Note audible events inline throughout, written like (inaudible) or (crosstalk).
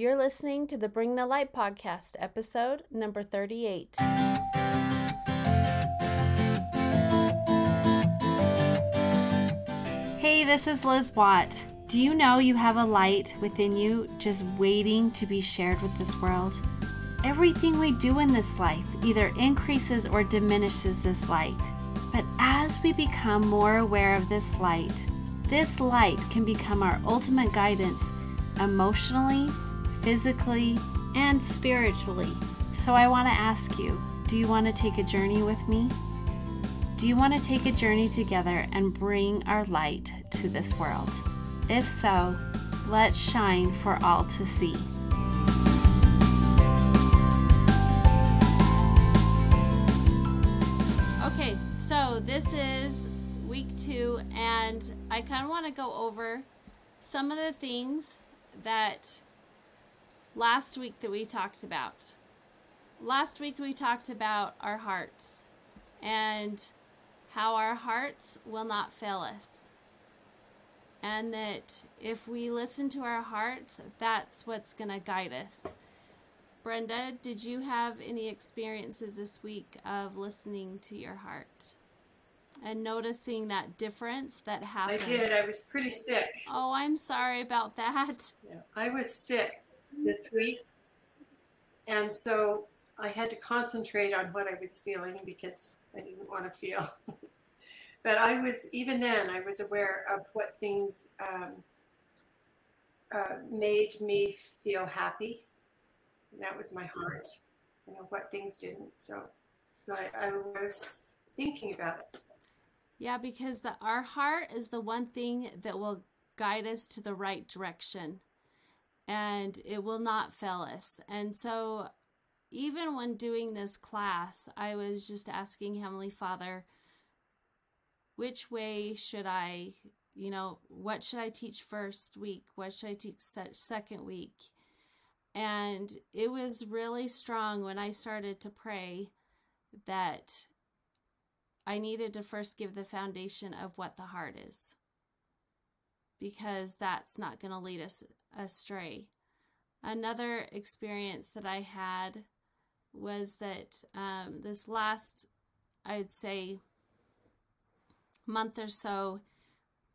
You're listening to the Bring the Light podcast, episode number 38. Hey, this is Liz Watt. Do you know you have a light within you just waiting to be shared with this world? Everything we do in this life either increases or diminishes this light. But as we become more aware of this light, this light can become our ultimate guidance emotionally, physically, and spiritually. So I want to ask you do you want to take a journey with me? Do you want to take a journey together and bring our light to this world? If so, let's shine for all to see. Okay, so this is week two, and I kind of want to go over some of the things that last week that we talked about. Last week we talked about our hearts and how our hearts will not fail us. And that if we listen to our hearts, that's what's going to guide us. Brenda, did you have any experiences this week of listening to your heart and noticing that difference that happened? I did. I was pretty sick. Oh, I'm sorry about that. Yeah, I was sick this week. And so I had to concentrate on what I was feeling because I didn't want to feel. (laughs) but I was, even then, I was aware of what things um, uh, made me feel happy. And that was my heart. You know, what things didn't. So, so I, I was thinking about it. Yeah, because the, our heart is the one thing that will guide us to the right direction and it will not fail us. And so, even when doing this class, I was just asking Heavenly Father, which way should I, you know, what should I teach first week? What should I teach second week? And it was really strong when I started to pray that I needed to first give the foundation of what the heart is because that's not going to lead us astray. Another experience that I had was that um, this last, I'd say, month or so,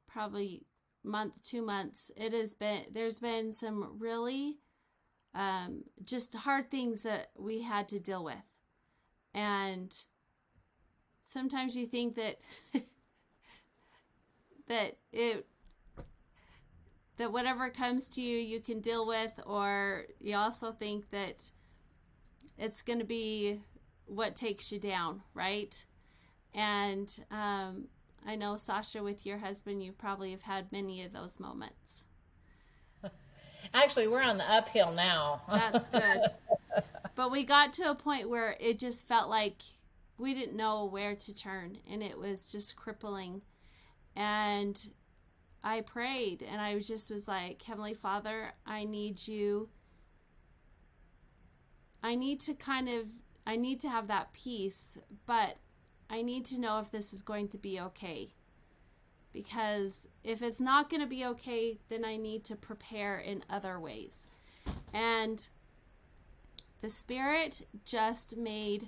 probably month, two months, it has been, there's been some really um, just hard things that we had to deal with. And sometimes you think that (laughs) that it that whatever comes to you you can deal with or you also think that it's going to be what takes you down right? And um, i know sasha with your husband you probably have had many of those moments. (laughs) Actually we're on the uphill now. That's good. (laughs) But we got to a point where it just felt like we didn't know where to turn and it was just crippling. And I prayed and I just was like, Heavenly Father, I need you. I need to kind of, I need to have that peace, but I need to know if this is going to be okay. Because if it's not going to be okay, then I need to prepare in other ways. And the Spirit just made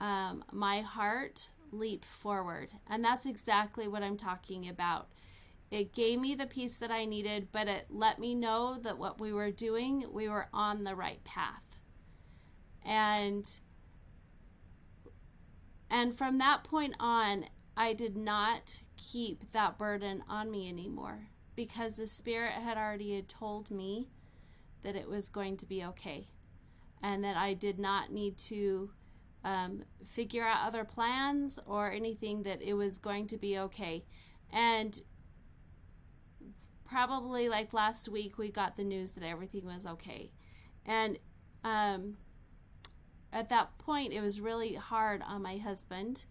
um, my heart leap forward. And that's exactly what I'm talking about it gave me the peace that I needed, but it let me know that what we were doing, we were on the right path. And and from that point on, I did not keep that burden on me anymore because the spirit had already told me that it was going to be okay and that I did not need to um, figure out other plans or anything, that it was going to be okay. And probably like last week we got the news that everything was okay. And um, at that point it was really hard on my husband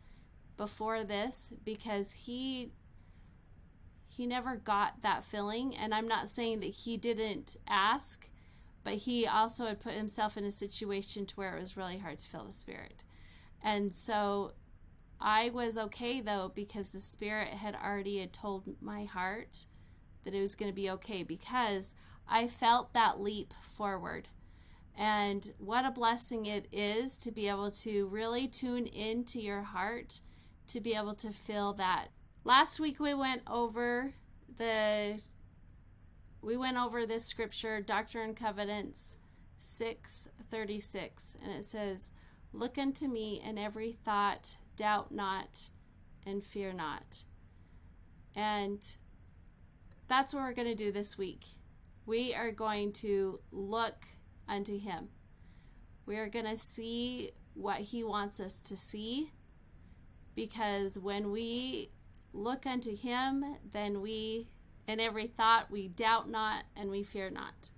before this because he he never got that feeling. And i'm not saying that he didn't ask but he also had put himself in a situation to where it was really hard to feel the spirit. And so i was okay though because the spirit had already had told my heart that it was going to be okay because I felt that leap forward. And what a blessing it is to be able to really tune into your heart to be able to feel that. Last week we went over the we went over this scripture, Doctrine and Covenants 636, and it says, Look unto me in every thought, doubt not, and fear not. And that's what we're going to do this week. We are going to look unto Him. We are going to see what He wants us to see because when we look unto Him, then we, in every thought, we doubt not and we fear not.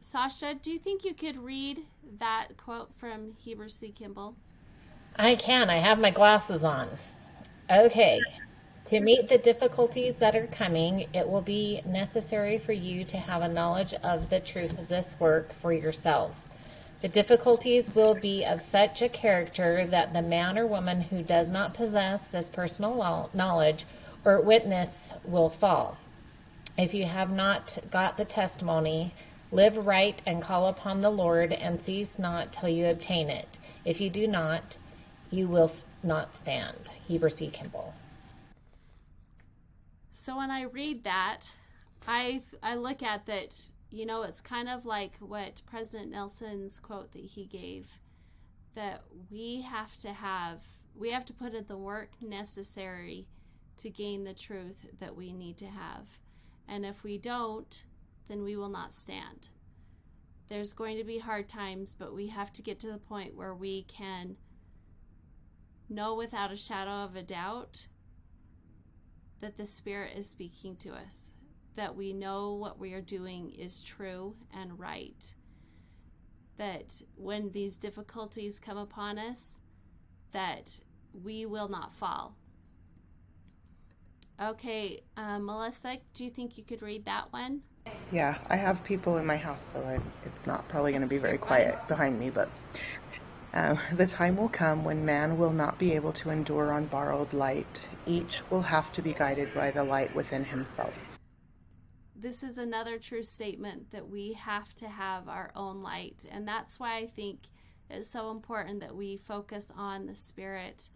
Sasha, do you think you could read that quote from Heber C. Kimball? I can. I have my glasses on. Okay. To meet the difficulties that are coming, it will be necessary for you to have a knowledge of the truth of this work for yourselves. The difficulties will be of such a character that the man or woman who does not possess this personal knowledge or witness will fall. If you have not got the testimony, live right and call upon the Lord and cease not till you obtain it. If you do not, you will not stand. Heber C. Kimball. So when I read that, I I look at that, you know, it's kind of like what President Nelson's quote that he gave that we have to have we have to put in the work necessary to gain the truth that we need to have. And if we don't, then we will not stand. There's going to be hard times, but we have to get to the point where we can know without a shadow of a doubt that the Spirit is speaking to us, that we know what we are doing is true and right, that when these difficulties come upon us, that we will not fall. Okay, uh, Melissa, do you think you could read that one? Yeah, I have people in my house, so I, it's not probably going to be very quiet behind me, but uh, (laughs) the time will come when man will not be able to endure on borrowed light. Each will have to be guided by the light within himself. This is another true statement that we have to have our own light. And that's why I think it's so important that we focus on the Spirit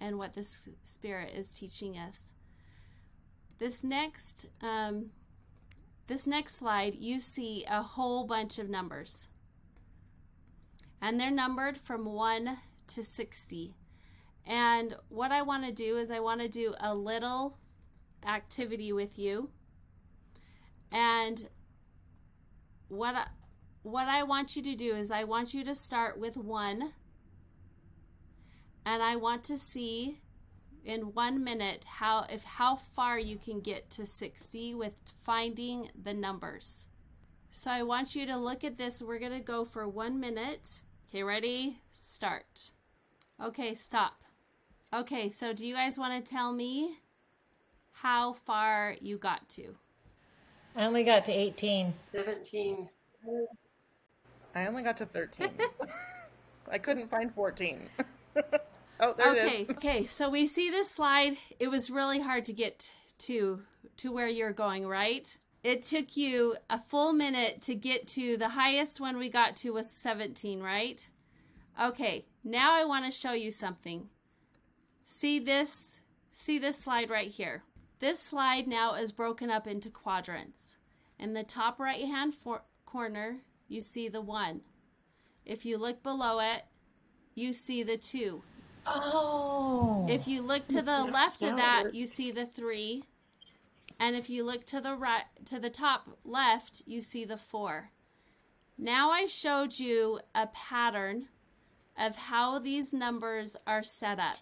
and what the Spirit is teaching us. This next, um, this next slide, you see a whole bunch of numbers and they're numbered from 1 to 60. And what I want to do is I want to do a little activity with you. And what I, what I want you to do is I want you to start with 1 and I want to see in 1 minute how if how far you can get to 60 with finding the numbers. So I want you to look at this. We're going to go for 1 minute Okay, ready? Start. Okay, stop. Okay, so do you guys want to tell me how far you got to? I only got to 18. 17. I only got to 13. (laughs) I couldn't find 14. (laughs) oh, there okay, it is. (laughs) okay, so we see this slide. It was really hard to get to to where you're going, right? it took you a full minute to get to the highest one we got to was 17, right? Okay, now I want to show you something. See this? See this slide right here? This slide now is broken up into quadrants. In the top right hand corner, you see the 1. If you look below it, you see the 2. Oh. If you look to the left of that, you see the 3. And if you look to the right to the top left, you see the 4. Now I showed you a pattern of how these numbers are set up.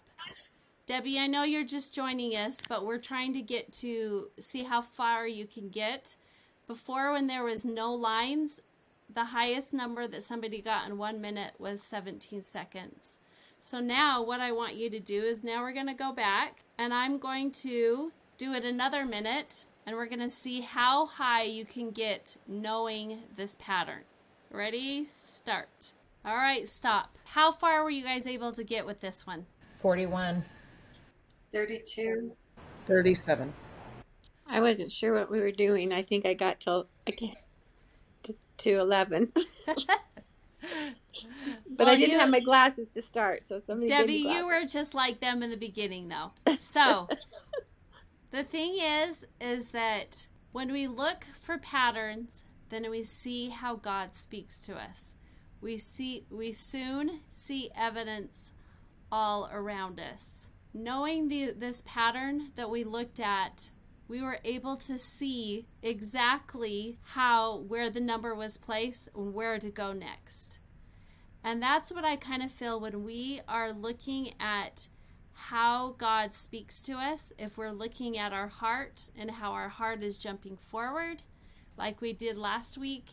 Debbie, I know you're just joining us, but we're trying to get to see how far you can get. Before, when there was no lines, the highest number that somebody got in one minute was 17 seconds. So now what I want you to do is now we're going to go back and I'm going to do it another minute and we're going to see how high you can get knowing this pattern. Ready? Start. All right, stop. How far were you guys able to get with this one? 41. 32. 37. I wasn't sure what we were doing. I think I got till okay. to 11. (laughs) but Well, I didn't you- have my glasses to start, so somebody Debbie, you were just like them in the beginning, though. (laughs) So, the thing is, is that when we look for patterns, then we see how God speaks to us. We see, we soon see evidence all around us. Knowing the this pattern that we looked at, we were able to see exactly how where the number was placed and where to go next. And that's what I kind of feel when we are looking at how God speaks to us, if we're looking at our heart and how our heart is jumping forward, like we did last week,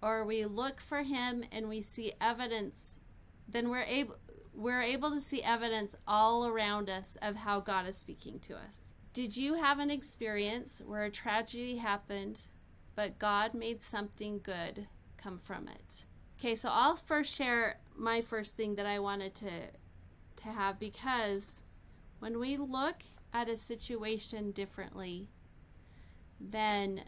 or we look for him and we see evidence, then we're able we're able to see evidence all around us of how God is speaking to us. Did you have an experience where a tragedy happened, but God made something good come from it? Okay, so I'll first share my first thing that I wanted to to have because when we look at a situation differently, then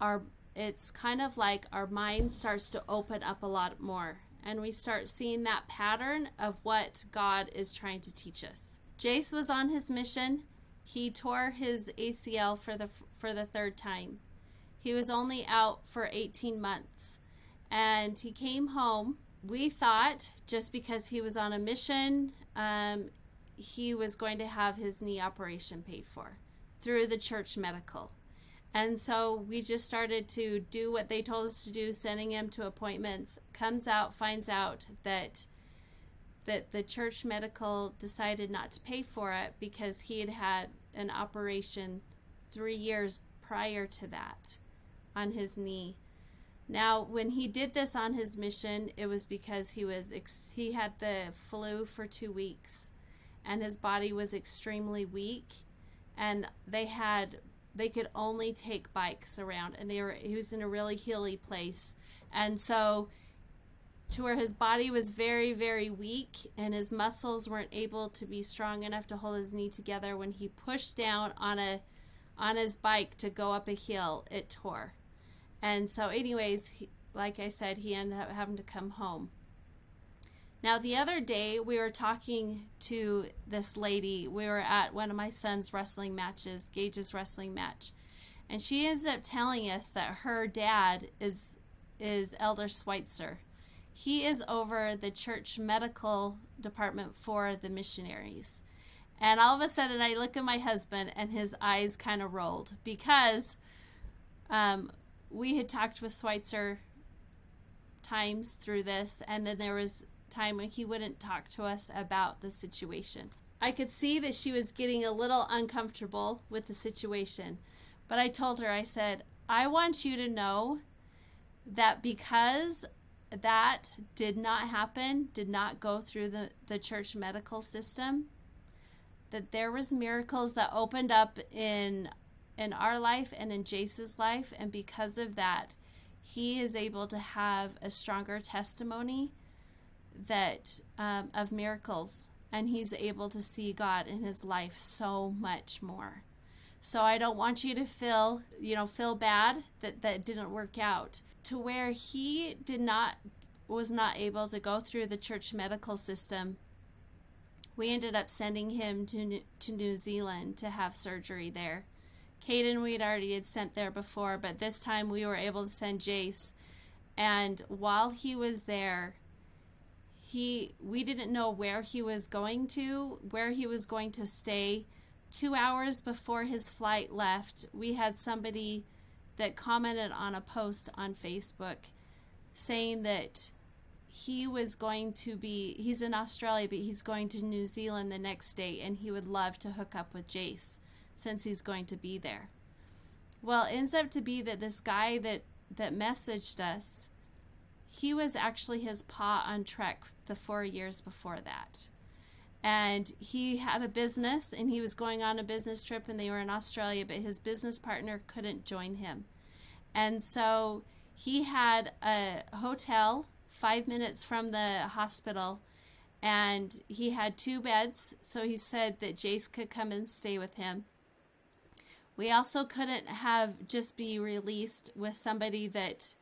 our it's kind of like our mind starts to open up a lot more and we start seeing that pattern of what God is trying to teach us. Jace was on his mission. He tore his ACL for the for the third time. He was only out for 18 months and he came home. We thought just because he was on a mission, um, he was going to have his knee operation paid for through the church medical. And so we just started to do what they told us to do, sending him to appointments. Comes out, finds out that that the church medical decided not to pay for it because he had had an operation three years prior to that on his knee. Now, when he did this on his mission, it was because he was ex- he had the flu for 2 weeks and his body was extremely weak and they had they could only take bikes around and they were he was in a really hilly place. And so to where his body was very very weak and his muscles weren't able to be strong enough to hold his knee together when he pushed down on a on his bike to go up a hill it tore and so anyways he, like i said he ended up having to come home now the other day we were talking to this lady. We were at one of my son's wrestling matches gage's wrestling match. And she ended up telling us that her dad is is elder schweitzer. He is over the church medical department for the missionaries. And all of a sudden, I look at my husband, and his eyes kind of rolled because um, we had talked with Schweitzer times through this, and then there was time when he wouldn't talk to us about the situation. I could see that she was getting a little uncomfortable with the situation, but I told her, I said, I want you to know that because that did not happen, did not go through the, the church medical system, that there was miracles that opened up in in our life and in Jace's life, and because of that, he is able to have a stronger testimony that um, of miracles, and he's able to see God in his life so much more. So I don't want you to feel, you know, feel bad that that didn't work out. To where he did not was not able to go through the church medical system. We ended up sending him to to New Zealand to have surgery there. Caden we'd already had sent there before, but this time we were able to send Jace. And while he was there, he we didn't know where he was going to, where he was going to stay. Two hours before his flight left, we had somebody that commented on a post on Facebook saying that he was going to be he's in Australia but he's going to New Zealand the next day and he would love to hook up with Jace since he's going to be there. Well, it ends up to be that this guy that that messaged us he was actually his pa on trek the 4 years before that. And he had a business and he was going on a business trip and they were in Australia but his business partner couldn't join him. And so he had a hotel five minutes from the hospital and he had two beds so he said that jace could come and stay with him we also couldn't have just be released with somebody that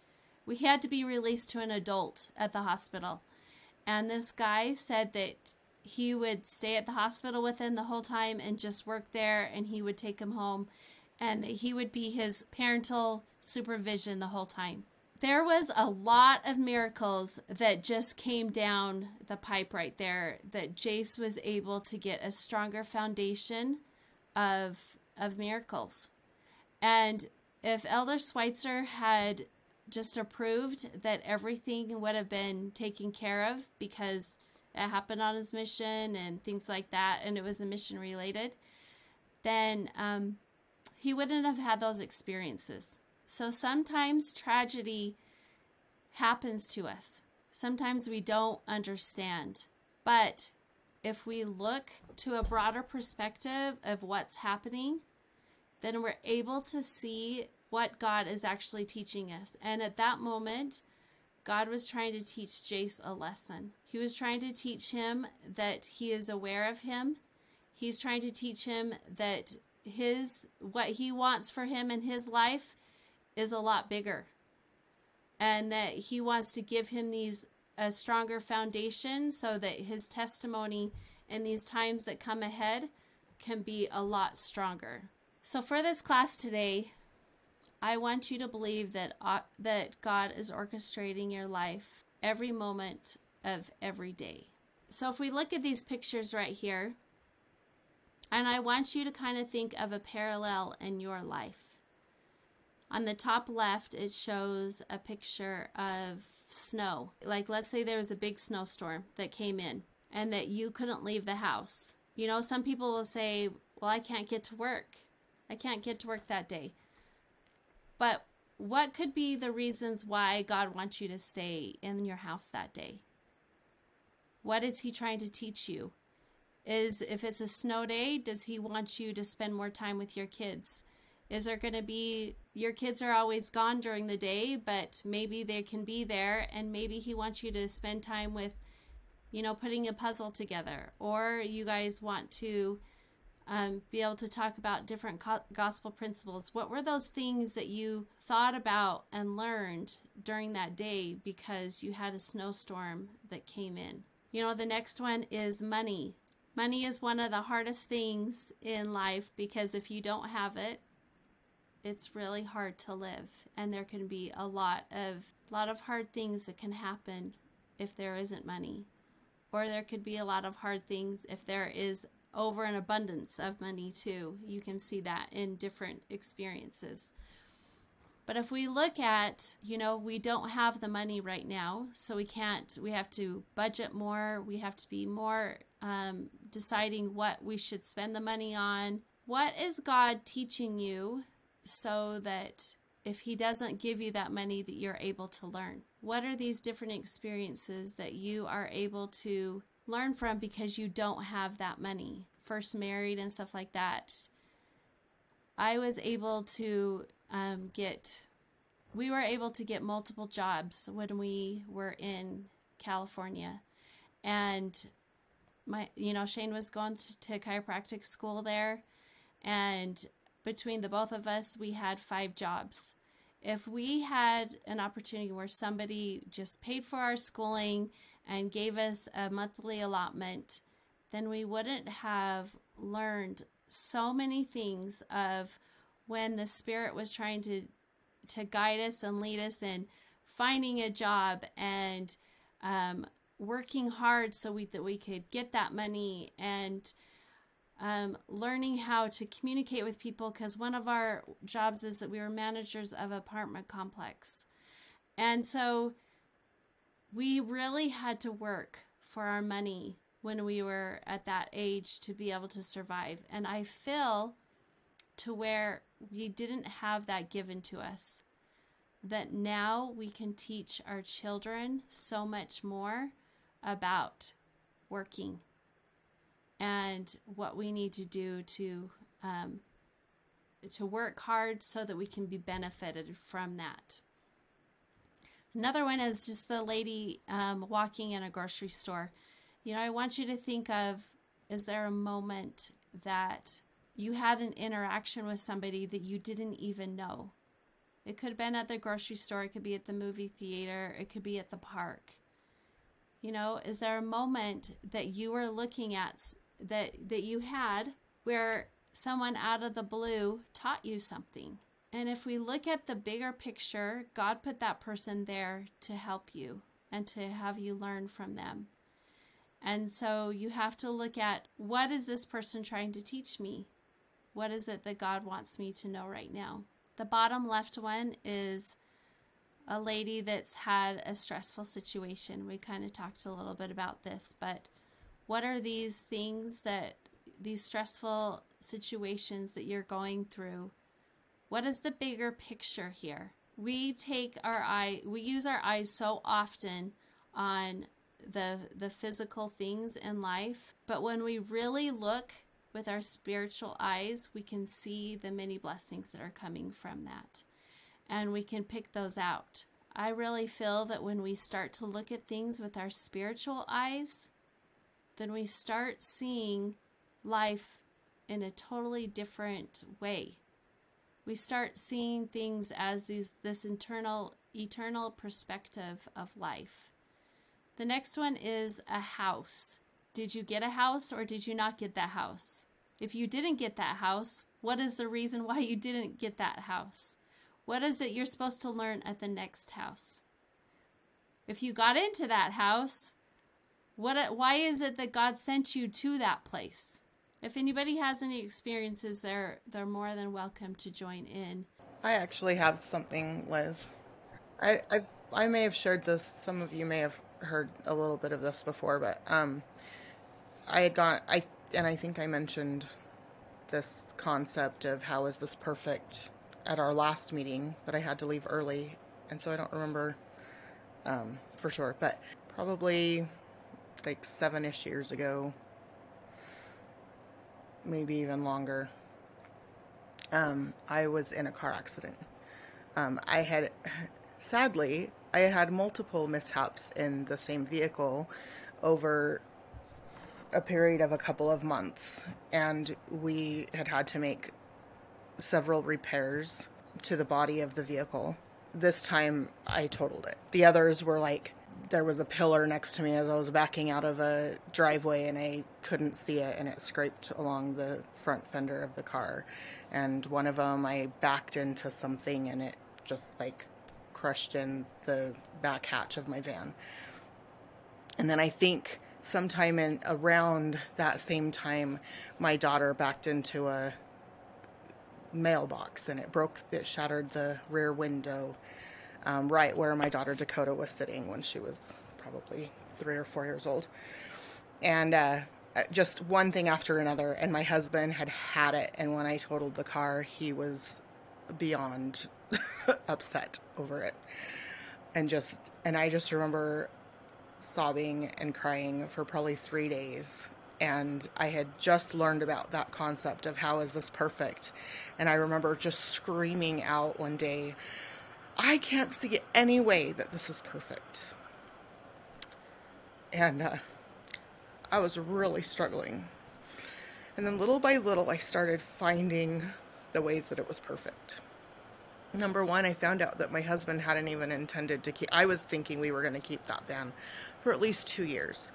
we had to be released to an adult at the hospital. And this guy said that he would stay at the hospital with him the whole time and just work there and he would take him home and he would be his parental supervision the whole time. There was a lot of miracles that just came down the pipe right there that Jace was able to get a stronger foundation of of miracles. And if Elder Schweitzer had just approved that everything would have been taken care of because it happened on his mission and things like that, and it was a mission related, then um, he wouldn't have had those experiences. So sometimes tragedy happens to us. Sometimes we don't understand. But if we look to a broader perspective of what's happening, then we're able to see what God is actually teaching us. And at that moment, God was trying to teach Jace a lesson. He was trying to teach him that he is aware of him. He's trying to teach him that his what he wants for him in his life is a lot bigger. And that he wants to give him these a stronger foundation so that his testimony in these times that come ahead can be a lot stronger. So for this class today, I want you to believe that uh, that God is orchestrating your life every moment of every day. So if we look at these pictures right here, and I want you to kind of think of a parallel in your life. On the top left, it shows a picture of snow. Like, let's say there was a big snowstorm that came in and that you couldn't leave the house. You know, some people will say, Well, I can't get to work. I can't get to work that day. But what could be the reasons why God wants you to stay in your house that day? What is He trying to teach you? Is if it's a snow day, does He want you to spend more time with your kids? Is there going to be your kids are always gone during the day, but maybe they can be there and maybe He wants you to spend time with, you know, putting a puzzle together, or you guys want to um, be able to talk about different co- gospel principles. What were those things that you thought about and learned during that day because you had a snowstorm that came in? You know, the next one is money. Money is one of the hardest things in life because if you don't have it, it's really hard to live and there can be a lot of a lot of hard things that can happen if there isn't money or there could be a lot of hard things if there is over an abundance of money too. You can see that in different experiences. But if we look at, you know, we don't have the money right now, so we can't, we have to budget more. We have to be more um, deciding what we should spend the money on. What is God teaching you so that if He doesn't give you that money, that you're able to learn? What are these different experiences that you are able to learn from because you don't have that money. First married and stuff like that. I was able to um, get, we were able to get multiple jobs when we were in California. And my, you know, Shane was going to, to chiropractic school there. And between the both of us, we had five jobs. If we had an opportunity where somebody just paid for our schooling and gave us a monthly allotment, then we wouldn't have learned so many things of when the spirit was trying to to guide us and lead us in finding a job and um, working hard so we that we could get that money and um, learning how to communicate with people because one of our jobs is that we were managers of apartment complex. And so we really had to work for our money when we were at that age to be able to survive. And I feel to where we didn't have that given to us. That now we can teach our children so much more about working and what we need to do to um, to work hard so that we can be benefited from that. Another one is just the lady um, walking in a grocery store. You know, I want you to think of is there a moment that you had an interaction with somebody that you didn't even know? It could have been at the grocery store, it could be at the movie theater, it could be at the park. You know, is there a moment that you were looking at that that you had where someone out of the blue taught you something? And if we look at the bigger picture, God put that person there to help you and to have you learn from them. And so you have to look at what is this person trying to teach me? What is it that God wants me to know right now? The bottom left one is a lady that's had a stressful situation. We kind of talked a little bit about this, but what are these things that these stressful situations that you're going through? What is the bigger picture here? We take our eye, we use our eyes so often on the the physical things in life, but when we really look with our spiritual eyes, we can see the many blessings that are coming from that. And we can pick those out. I really feel that when we start to look at things with our spiritual eyes, then we start seeing life in a totally different way. We start seeing things as these this internal eternal perspective of life. The next one is a house. Did you get a house or did you not get that house? If you didn't get that house, what is the reason why you didn't get that house? What is it you're supposed to learn at the next house? If you got into that house, what why is it that God sent you to that place? If anybody has any experiences they're they're more than welcome to join in. I actually have something, Liz. I I've, I may have shared this. Some of you may have heard a little bit of this before, but um, I had gone. I and I think I mentioned this concept of how is this perfect at our last meeting, but I had to leave early, and so I don't remember um, for sure, but probably like seven ish years ago, maybe even longer. Um, I was in a car accident. Um, I had, (laughs) sadly, I had multiple mishaps in the same vehicle over a period of a couple of months, and we had had to make several repairs to the body of the vehicle. This time I totaled it. The others were like there was a pillar next to me as I was backing out of a driveway and I couldn't see it and it scraped along the front fender of the car. And one of them I backed into something and it just like crushed in the back hatch of my van. And then I think sometime in around that same time my daughter backed into a mailbox and it broke it shattered the rear window um, right where my daughter dakota was sitting when she was probably three or four years old. And uh, uh just one thing after another and my husband had had it and when i totaled the car he was beyond (laughs) upset over it. And just and i just remember sobbing and crying for probably three days. And I had just learned about that concept of how is this perfect. And I remember just screaming out one day, I can't see any way that this is perfect. And uh, I was really struggling. And then little by little, I started finding the ways that it was perfect. Number one, I found out that my husband hadn't even intended to keep, I was thinking we were going to keep that van for at least two years.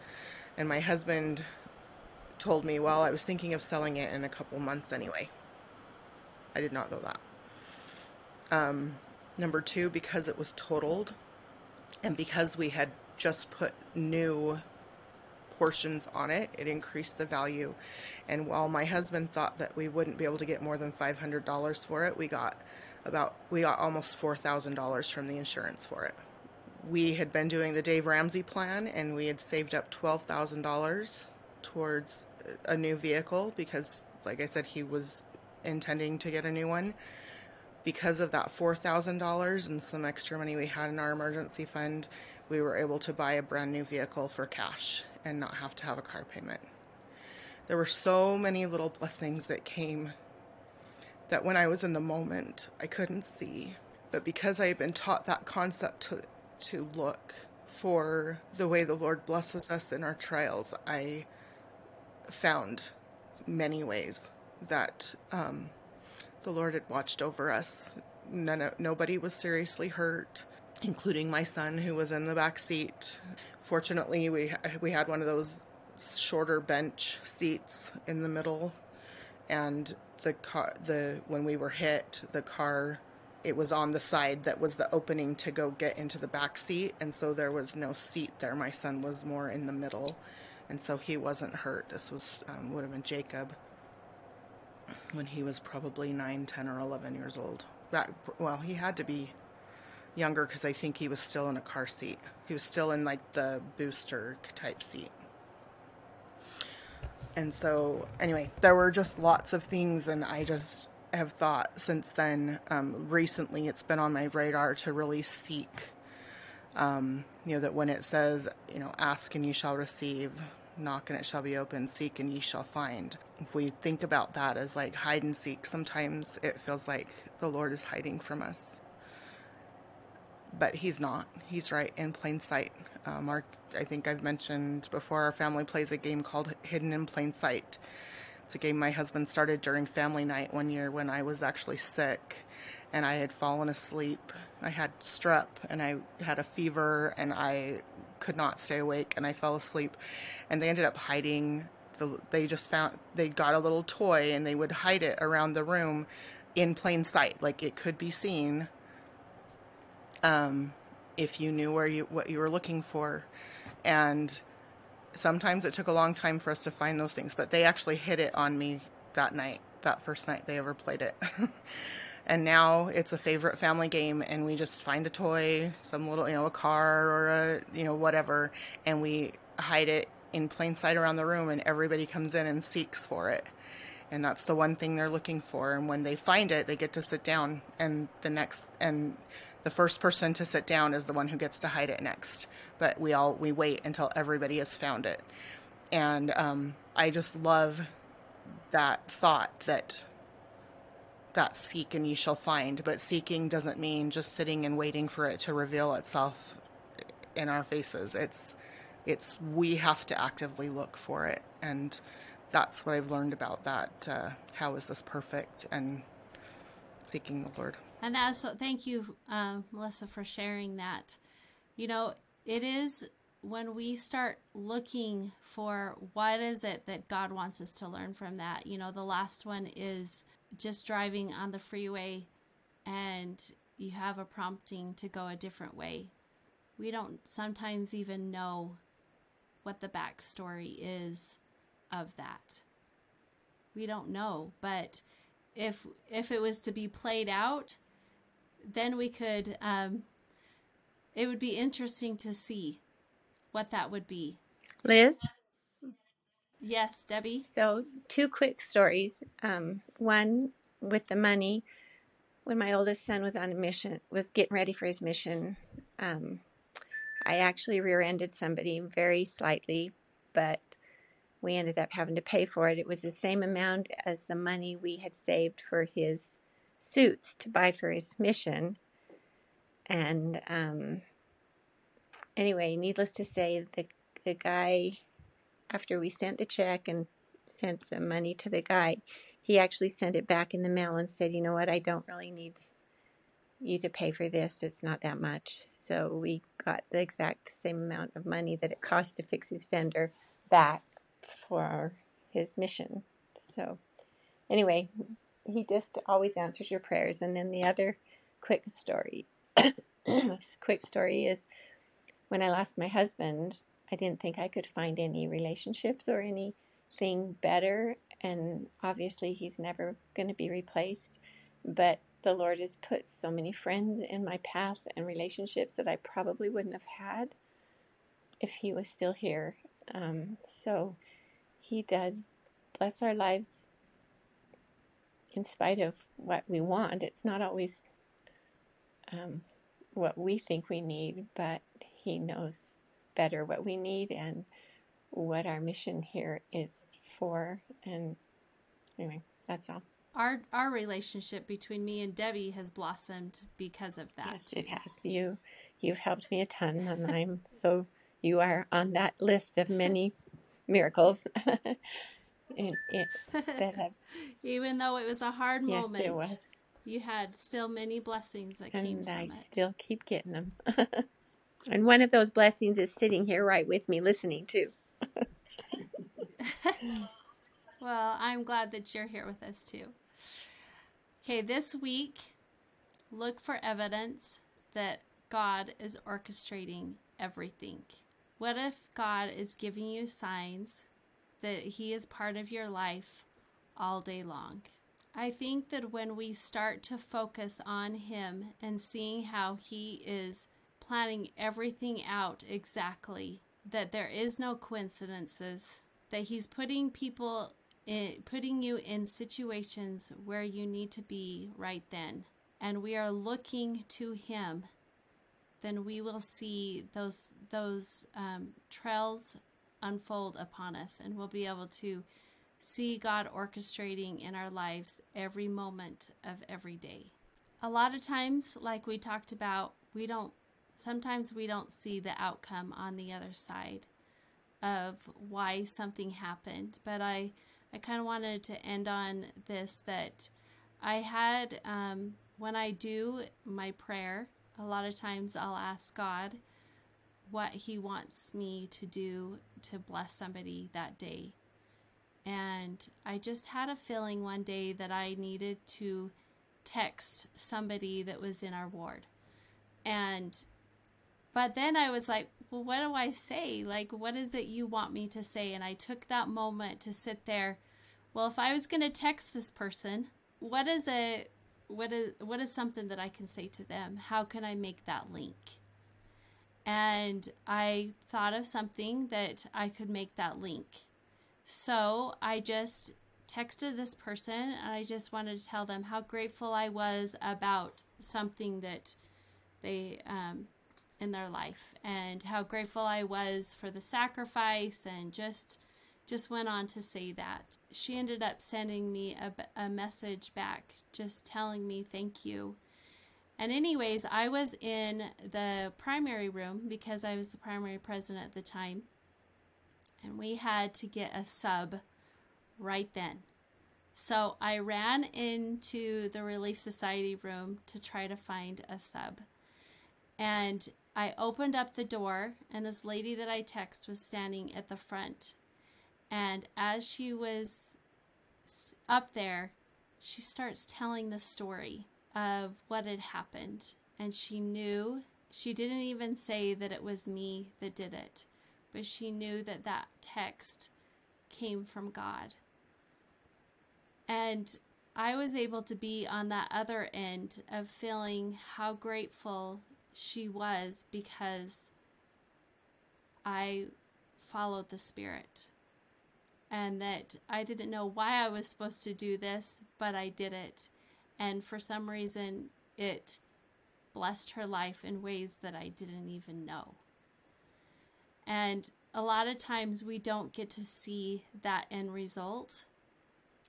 And my husband told me, well, I was thinking of selling it in a couple months anyway. I did not know that. Um, number two, because it was totaled and because we had just put new portions on it, it increased the value. And while my husband thought that we wouldn't be able to get more than $500 for it, we got about, we got almost $4,000 from the insurance for it. We had been doing the Dave Ramsey plan and we had saved up $12,000 towards a new vehicle because, like I said, he was intending to get a new one. Because of that $4,000 and some extra money we had in our emergency fund, we were able to buy a brand new vehicle for cash and not have to have a car payment. There were so many little blessings that came that when I was in the moment, I couldn't see. But because I had been taught that concept to, to look for the way the Lord blesses us in our trials, I found many ways that um, the Lord had watched over us. None nobody was seriously hurt, including my son who was in the back seat. Fortunately, we we had one of those shorter bench seats in the middle, and the car the when we were hit, the car it was on the side that was the opening to go get into the back seat and so there was no seat there. My son was more in the middle and so he wasn't hurt. This was um, would have been jacob when he was probably 9 10 or 11 years old that, well he had to be younger because i think he was still in a car seat he was still in like the booster type seat and so anyway there were just lots of things and i just have thought since then. Um, recently, it's been on my radar to really seek. Um, you know that when it says, you know, ask and you shall receive, knock and it shall be open, seek and ye shall find. If we think about that as like hide and seek, sometimes it feels like the Lord is hiding from us. But He's not. He's right in plain sight. Um, our, I think I've mentioned before, our family plays a game called Hidden in Plain Sight it's a game my husband started during family night one year when I was actually sick and I had fallen asleep. I had strep and I had a fever and I could not stay awake and I fell asleep. And they ended up hiding the they just found they got a little toy and they would hide it around the room in plain sight like it could be seen um, if you knew where you what you were looking for and sometimes it took a long time for us to find those things, but they actually hit it on me that night, that first night they ever played it. (laughs) and now it's a favorite family game and we just find a toy, some little, you know, a car or a, you know, whatever, and we hide it in plain sight around the room and everybody comes in and seeks for it. And that's the one thing they're looking for. And when they find it, they get to sit down and the next and the first person to sit down is the one who gets to hide it next. But we all we wait until everybody has found it, and um, I just love that thought that that seek and you shall find. But seeking doesn't mean just sitting and waiting for it to reveal itself in our faces. It's it's we have to actively look for it, and that's what I've learned about that. Uh, how is this perfect and seeking the Lord. And that's thank you, um, Melissa, for sharing that. You know, it is when we start looking for what is it that God wants us to learn from that. You know, the last one is just driving on the freeway and you have a prompting to go a different way. We don't sometimes even know what the backstory is of that. We don't know, but if if it was to be played out, then we could um, it would be interesting to see what that would be liz yes debbie? So two quick stories. Um, one with the money. When my oldest son was on a mission was getting ready for his mission um, i actually rear-ended somebody very slightly but we ended up having to pay for it. It was the same amount as the money we had saved for his suits to buy for his mission. And um, anyway, needless to say, the, the guy, after we sent the check and sent the money to the guy, he actually sent it back in the mail and said, you know what, I don't really need you to pay for this. It's not that much. So we got the exact same amount of money that it cost to fix his fender back for his mission. So anyway, he just always answers your prayers. And then the other quick story, (coughs) quick story is when I lost my husband, I didn't think I could find any relationships or anything better. And obviously, he's never going to be replaced. But the Lord has put so many friends in my path and relationships that I probably wouldn't have had if he was still here. Um, so he does bless our lives in spite of what we want, it's not always um, what we think we need, but He knows better what we need and what our mission here is for. And anyway, that's all. Our our relationship between me and Debbie has blossomed because of that. Yes, it has. You you've helped me a ton, and I'm so you are on that list of many (laughs) miracles. (laughs) it, that have, (laughs) even though it was a hard yes, moment. it was. you had still many blessings that came And from I it. still keep getting them. And one of those blessings is sitting here right with me listening too. (laughs) (laughs) Well, I'm glad that you're here with us too. Okay, this week, look for evidence that God is orchestrating everything. What if God is giving you signs that He is part of your life all day long? I think that when we start to focus on Him and seeing how He is planning everything out exactly, that there is no coincidences, that He's putting people in, putting you in situations where you need to be right then, and we are looking to Him, then we will see those those um, trails unfold upon us, and we'll be able to see God orchestrating in our lives every moment of every day. A lot of times, like we talked about, we don't. Sometimes we don't see the outcome on the other side of why something happened, but I I kind of wanted to end on this that I had, um, when I do my prayer, a lot of times I'll ask God what He wants me to do to bless somebody that day. And I just had a feeling one day that I needed to text somebody that was in our ward. And, but then I was like, well, what do I say? Like, what is it you want me to say? And I took that moment to sit there. Well, if I was going to text this person, what is a what is what is something that I can say to them? How can I make that link? And I thought of something that I could make that link. So I just texted this person and I just wanted to tell them how grateful I was about something that they um, in their life and how grateful I was for the sacrifice and just just went on to say that. She ended up sending me a, a message back just telling me thank you. And anyways, I was in the primary room because I was the primary president at the time. And we had to get a sub right then. So I ran into the Relief Society room to try to find a sub. And I opened up the door, and this lady that I text was standing at the front. And as she was up there, she starts telling the story of what had happened. And she knew, she didn't even say that it was me that did it, but she knew that that text came from God. And I was able to be on that other end of feeling how grateful she was because I followed the Spirit. And that I didn't know why I was supposed to do this, but I did it. And for some reason, it blessed her life in ways that I didn't even know. And a lot of times we don't get to see that end result.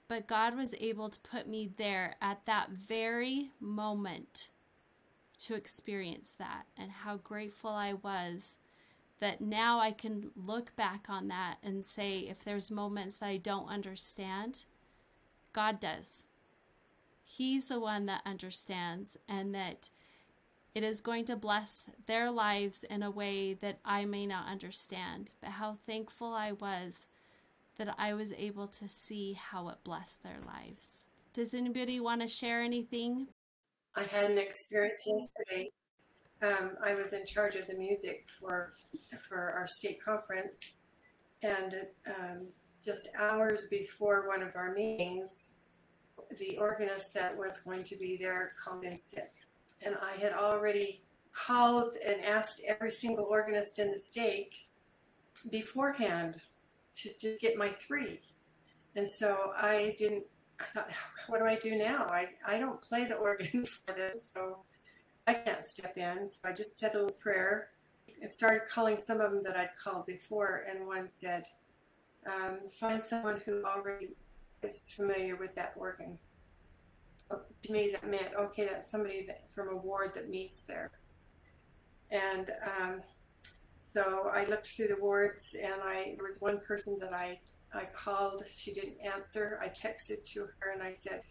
But God was able to put me there at that very moment to experience that and how grateful I was that now I can look back on that and say if there's moments that I don't understand, God does. He's the one that understands and that it is going to bless their lives in a way that I may not understand. But how thankful I was that I was able to see how it blessed their lives. Does anybody want to share anything? I had an experience yesterday. Um, I was in charge of the music for for our state conference, and um, just hours before one of our meetings, the organist that was going to be there called in sick, and I had already called and asked every single organist in the state beforehand to just get my three, and so I didn't I thought, (sighs) what do I do now? I, I don't play the organ (laughs) for this, so I can't step in. So I just said a little prayer and started calling some of them that I'd called before. And one said, um, find someone who already is familiar with that organ. To me, that meant, okay, that's somebody that, from a ward that meets there. And um, so I looked through the wards, and I there was one person that I I called. She didn't answer. I texted to her and I said,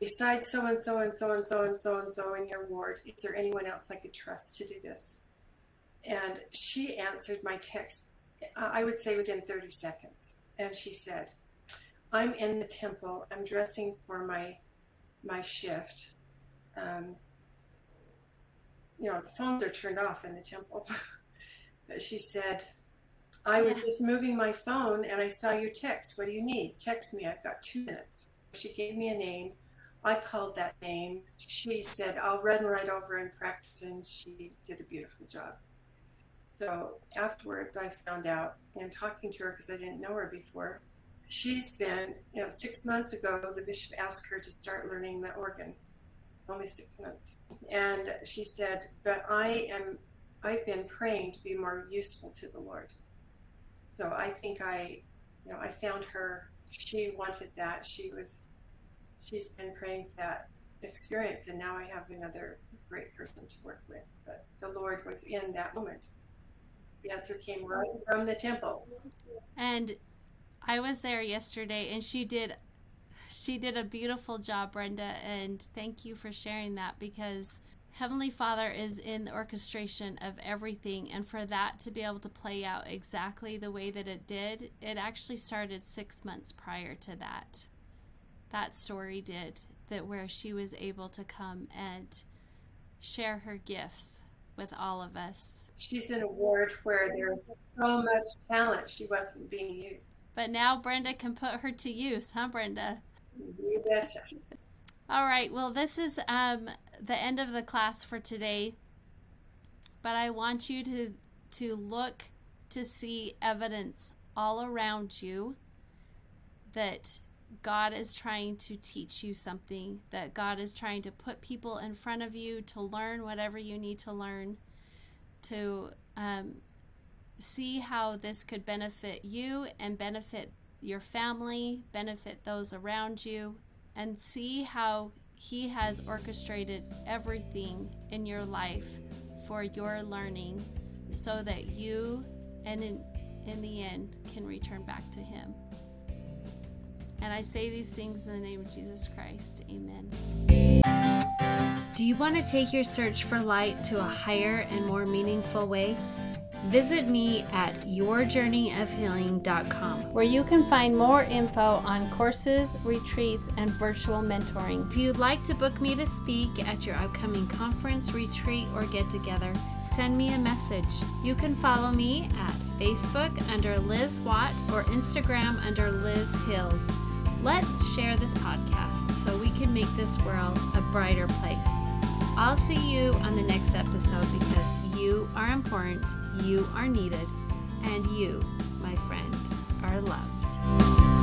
besides so and so and so and so and so and so in your ward, is there anyone else I could trust to do this? And she answered my text, I would say within 30 seconds. And she said, I'm in the temple. I'm dressing for my my shift. Um, you know, the phones are turned off in the temple. (laughs) but she said, I was just moving my phone and I saw your text. What do you need? Text me. I've got two minutes. She gave me a name. I called that name. She said, I'll run right over and practice. And she did a beautiful job. So afterwards, I found out and talking to her because I didn't know her before. She's been, you know, six months ago, the bishop asked her to start learning the organ. Only six months. And she said, But I am, I've been praying to be more useful to the Lord. So I think I, you know, I found her. She wanted that. She was, she's been praying for that experience. And now I have another great person to work with. But the Lord was in that moment. The answer came right from the temple. And I was there yesterday and she did she did a beautiful job, Brenda, and thank you for sharing that because Heavenly Father is in the orchestration of everything, and for that to be able to play out exactly the way that it did, it actually started six months prior to that. That story did, that where she was able to come and share her gifts with all of us. She's in a ward where there's so much talent, she wasn't being used. But now Brenda can put her to use, huh, Brenda? You betcha. All right. Well, this is um, the end of the class for today. But I want you to to look to see evidence all around you that God is trying to teach you something, that God is trying to put people in front of you to learn whatever you need to learn, to um, see how this could benefit you and benefit your family, benefit those around you, and see how He has orchestrated everything in your life for your learning so that you, and in, in the end, can return back to Him. And I say these things in the name of Jesus Christ. Amen. Do you want to take your search for light to a higher and more meaningful way? Visit me at yourjourneyofhealing.com, where you can find more info on courses, retreats, and virtual mentoring. If you'd like to book me to speak at your upcoming conference, retreat, or get together, send me a message. You can follow me at Facebook under Liz Watt or Instagram under Liz Hills. Let's share this podcast so we can make this world a brighter place. I'll see you on the next episode because you are important, you are needed, and you, my friend, are loved.